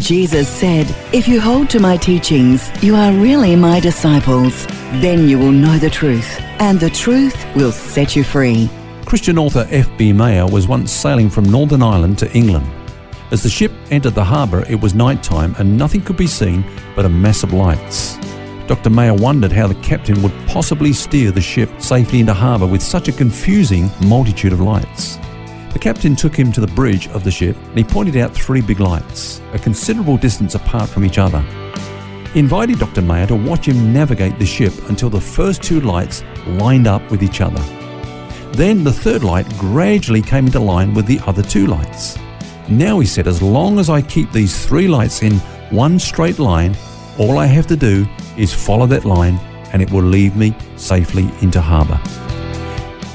Jesus said, If you hold to my teachings, you are really my disciples. Then you will know the truth, and the truth will set you free. Christian author F.B. Meyer was once sailing from Northern Ireland to England. As the ship entered the harbour, it was night time and nothing could be seen but a mass of lights. Dr. Meyer wondered how the captain would possibly steer the ship safely into harbour with such a confusing multitude of lights. The captain took him to the bridge of the ship and he pointed out three big lights, a considerable distance apart from each other. He invited Dr. Meyer to watch him navigate the ship until the first two lights lined up with each other. Then the third light gradually came into line with the other two lights. Now he said, as long as I keep these three lights in one straight line, all I have to do is follow that line and it will lead me safely into harbour.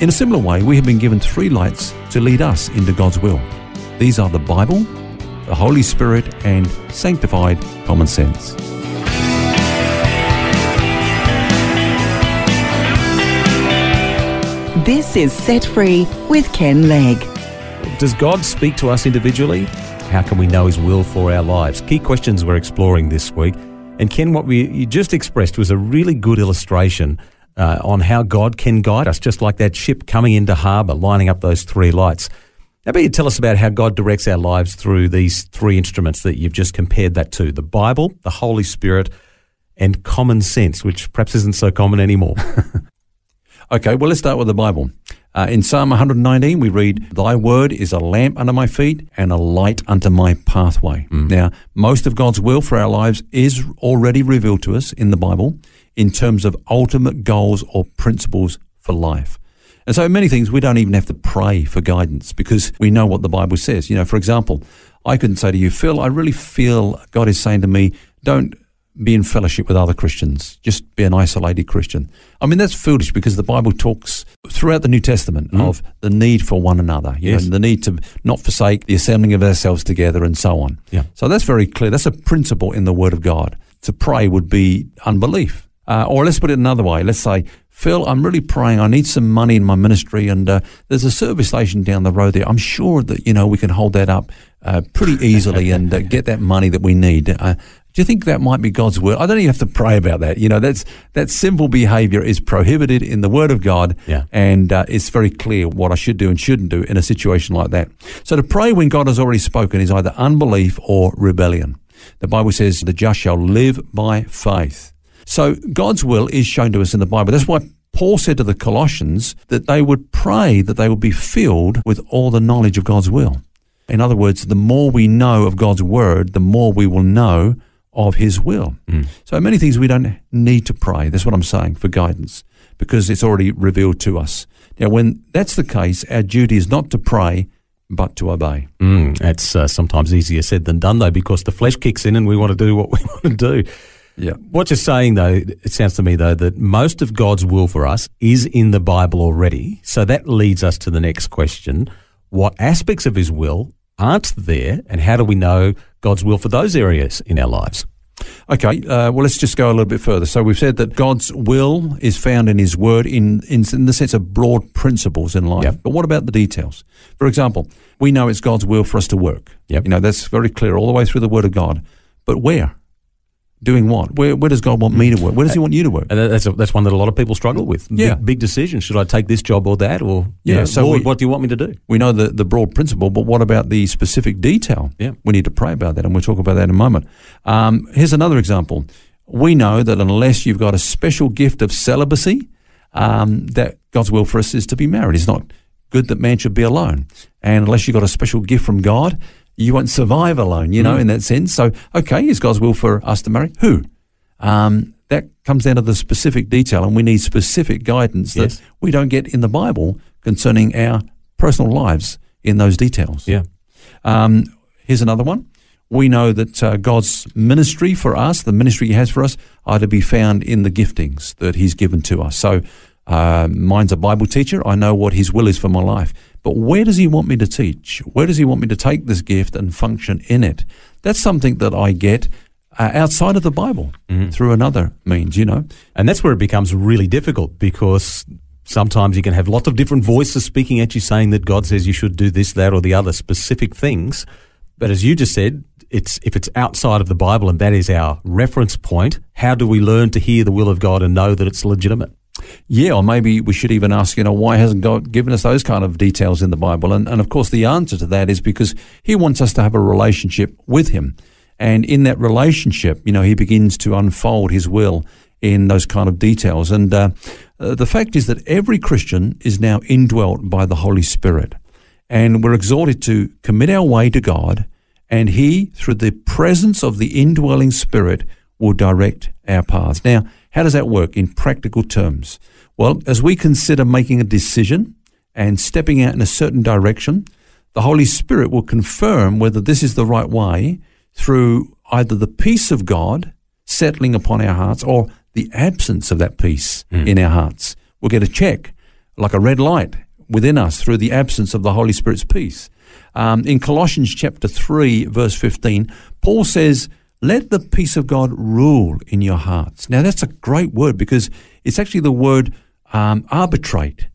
In a similar way, we have been given three lights to lead us into God's will. These are the Bible, the Holy Spirit, and sanctified common sense. This is Set Free with Ken Legg. Does God speak to us individually? How can we know His will for our lives? Key questions we're exploring this week. And Ken, what we you just expressed was a really good illustration uh, on how God can guide us, just like that ship coming into harbour, lining up those three lights. How about you tell us about how God directs our lives through these three instruments that you've just compared that to the Bible, the Holy Spirit, and common sense, which perhaps isn't so common anymore. Okay, well, let's start with the Bible. Uh, in Psalm 119, we read, Thy word is a lamp under my feet and a light unto my pathway. Now, most of God's will for our lives is already revealed to us in the Bible in terms of ultimate goals or principles for life. And so many things we don't even have to pray for guidance because we know what the Bible says. You know, for example, I couldn't say to you, Phil, I really feel God is saying to me, don't be in fellowship with other Christians. Just be an isolated Christian. I mean, that's foolish because the Bible talks throughout the New Testament hmm? of the need for one another, you Yes. know, the need to not forsake the assembling of ourselves together and so on. Yeah. So that's very clear. That's a principle in the Word of God. To pray would be unbelief. Uh, or let's put it another way. Let's say, Phil, I'm really praying. I need some money in my ministry, and uh, there's a service station down the road there. I'm sure that you know we can hold that up uh, pretty easily and uh, get that money that we need. Uh, do you think that might be God's will? I don't even have to pray about that. You know, that's that simple behaviour is prohibited in the Word of God, Yeah. and uh, it's very clear what I should do and shouldn't do in a situation like that. So to pray when God has already spoken is either unbelief or rebellion. The Bible says, "The just shall live by faith." So God's will is shown to us in the Bible. That's why Paul said to the Colossians that they would pray that they would be filled with all the knowledge of God's will. In other words, the more we know of God's word, the more we will know of his will. So many things we don't need to pray. That's what I'm saying for guidance because it's already revealed to us. Now, when that's the case, our duty is not to pray, but to obey. Mm, that's uh, sometimes easier said than done, though, because the flesh kicks in and we want to do what we want to do. Yeah. What you're saying, though, it sounds to me, though, that most of God's will for us is in the Bible already. So that leads us to the next question. What aspects of his will aren't there, and how do we know God's will for those areas in our lives? Okay, uh, well, let's just go a little bit further. So we've said that God's will is found in His Word in, in, in the sense of broad principles in life. Yep. But what about the details? For example, we know it's God's will for us to work. Yep. You know, that's very clear all the way through the Word of God. But where? Doing what? Where, where does God want me to work? Where does He want you to work? And that's, a, that's one that a lot of people struggle with. Yeah. Big, big decisions. Should I take this job or that? Or, you Yeah, know, so Lord, we- what do you want me to do? We know the, the broad principle, but what about the specific detail? Yeah. We need to pray about that, and we'll talk about that in a moment. Um, here's another example. We know that unless you've got a special gift of celibacy, um, that God's will for us is to be married. It's not good that man should be alone. And unless you've got a special gift from God, you won't survive alone, you know, in that sense. So, okay, is God's will for us to marry? Who? Um, that comes down to the specific detail, and we need specific guidance that Yes. we don't get in the Bible concerning our personal lives in those details. Yeah. Um, here's another one. we know that uh, God's ministry for us, the ministry He has for us, are to be found in the giftings that He's given to us. So, uh, mine's a Bible teacher. I know what His will is for my life. But where does He want me to teach? Where does He want me to take this gift and function in it? That's something that I get uh, outside of the Bible mm-hmm. through another means, you know. And that's where it becomes really difficult because sometimes you can have lots of different voices speaking at you saying that God says you should do this, that, or the other specific things. But as you just said, it's if it's outside of the Bible and that is our reference point, how do we learn to hear the will of God and know that it's legitimate? Yeah, or maybe we should even ask, you know, why hasn't God given us those kind of details in the Bible? And, and of course, the answer to that is because He wants us to have a relationship with Him. And in that relationship, you know, He begins to unfold His will in those kind of details. And uh, uh, the fact is that every Christian is now indwelt by the Holy Spirit. And we're exhorted to commit our way to God and He, through the presence of the indwelling Spirit, will direct our paths. Now, how does that work in practical terms? Well, as we consider making a decision and stepping out in a certain direction, the Holy Spirit will confirm whether this is the right way through either the peace of God settling upon our hearts or the absence of that peace mm. in our hearts. We'll get a check, like a red light within us through the absence of the Holy Spirit's peace. Um, in Colossians chapter 3, verse 15, Paul says, Let the peace of God rule in your hearts. Now, that's a great word because it's actually the word um, arbitrate.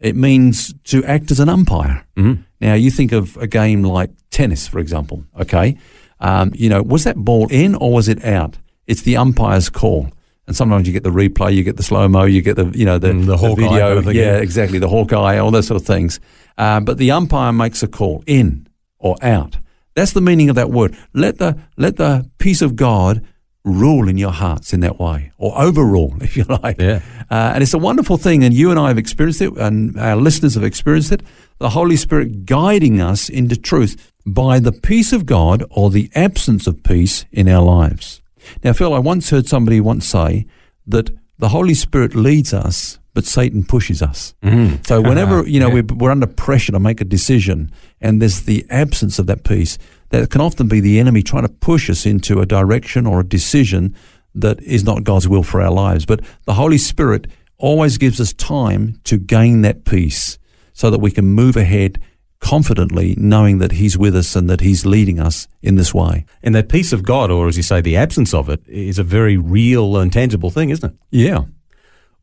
It means to act as an umpire. Mm-hmm. Now, you think of a game like tennis, for example, okay? Um, you know, was that ball in or was it out? It's the umpire's call. And sometimes you get the replay, you get the slow mo, you get the you know the, mm, the, the video, kind of yeah, exactly, the Hawkeye, all those sort of things. Uh, but the umpire makes a call in or out. That's the meaning of that word. Let the let the peace of God rule in your hearts in that way, or overrule, if you like. Yeah. Uh, and it's a wonderful thing, and you and I have experienced it, and our listeners have experienced it. The Holy Spirit guiding us into truth by the peace of God or the absence of peace in our lives. Now, Phil, I once heard somebody once say that the Holy Spirit leads us but Satan pushes us. Mm-hmm. So whenever you know yeah. we're, we're, under pressure to make a decision, and there's the absence of that peace, that can often be the enemy trying to push us into a direction or a decision that is not God's will for our lives. But the Holy Spirit always gives us time to gain that peace, so that we can move ahead confidently knowing that He's with us and that He's leading us in this way. And that peace of God, or as you say, the absence of it, is a very real and tangible thing, isn't it? Yeah.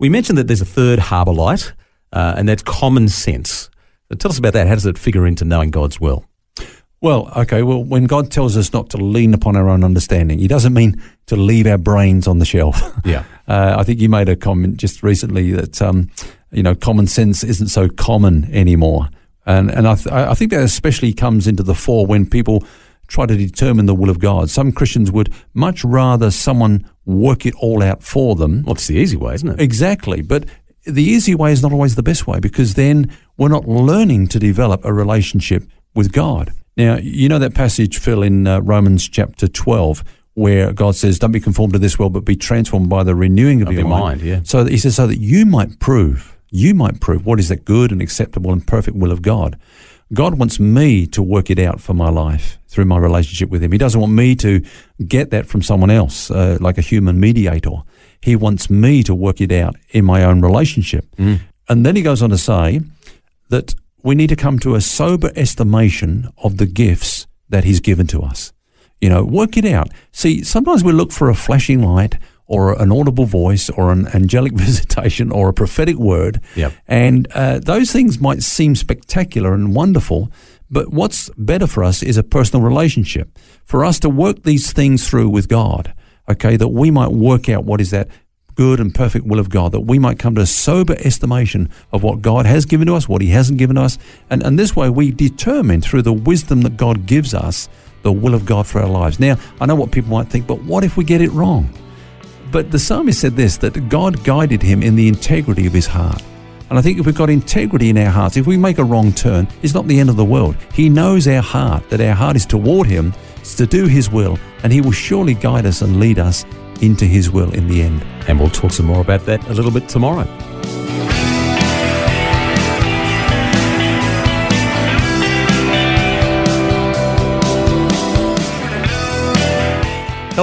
We mentioned that there's a third harbour light, uh, and that's common sense. So tell us about that. How does it figure into knowing God's will? Well, okay. Well, when God tells us not to lean upon our own understanding, He doesn't mean to leave our brains on the shelf. Yeah. Uh, I think you made a comment just recently that um, you know common sense isn't so common anymore, and and I, th- I think that especially comes into the fore when people try to determine the will of God. Some Christians would much rather someone work it all out for them. Well, it's the easy way, isn't it? Exactly. But the easy way is not always the best way because then we're not learning to develop a relationship with God. Now, you know that passage, Phil, in uh, Romans chapter 12, where God says, Don't be conformed to this world, but be transformed by the renewing of, of your, mind. mind. Yeah. So he says, So that you might prove, you might prove what is that good and acceptable and perfect will of God. God wants me to work it out for my life through my relationship with Him. He doesn't want me to get that from someone else, uh, like a human mediator. He wants me to work it out in my own relationship. Mm. And then he goes on to say that we need to come to a sober estimation of the gifts that He's given to us. You know, work it out. See, sometimes we look for a flashing light or an audible voice or an angelic visitation or a prophetic word. Yep. And uh, those things might seem spectacular and wonderful, but what's better for us is a personal relationship. For us to work these things through with God, okay, that we might work out what is that good and perfect will of God, that we might come to a sober estimation of what God has given to us, what He hasn't given to us. And, and this way we determine through the wisdom that God gives us the will of God for our lives. Now, I know what people might think, but what if we get it wrong? But the psalmist said this that God guided him in the integrity of his heart. And I think if we've got integrity in our hearts, if we make a wrong turn, it's not the end of the world. He knows our heart, that our heart is toward Him, it's to do His will, and He will surely guide us and lead us into His will in the end. And we'll talk some more about that a little bit tomorrow.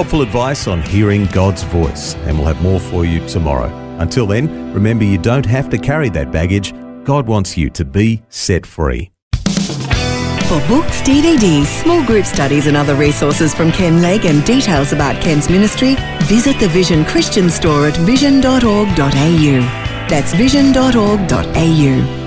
Helpful advice on hearing God's voice, and we'll have more for you tomorrow. Until then, remember you don't have to carry that baggage. God wants you to be set free. For books, DVDs, small group studies, and other resources from Ken Legg and details about Ken's ministry, visit the Vision Christian store at vision.org.au. That's vision.org.au.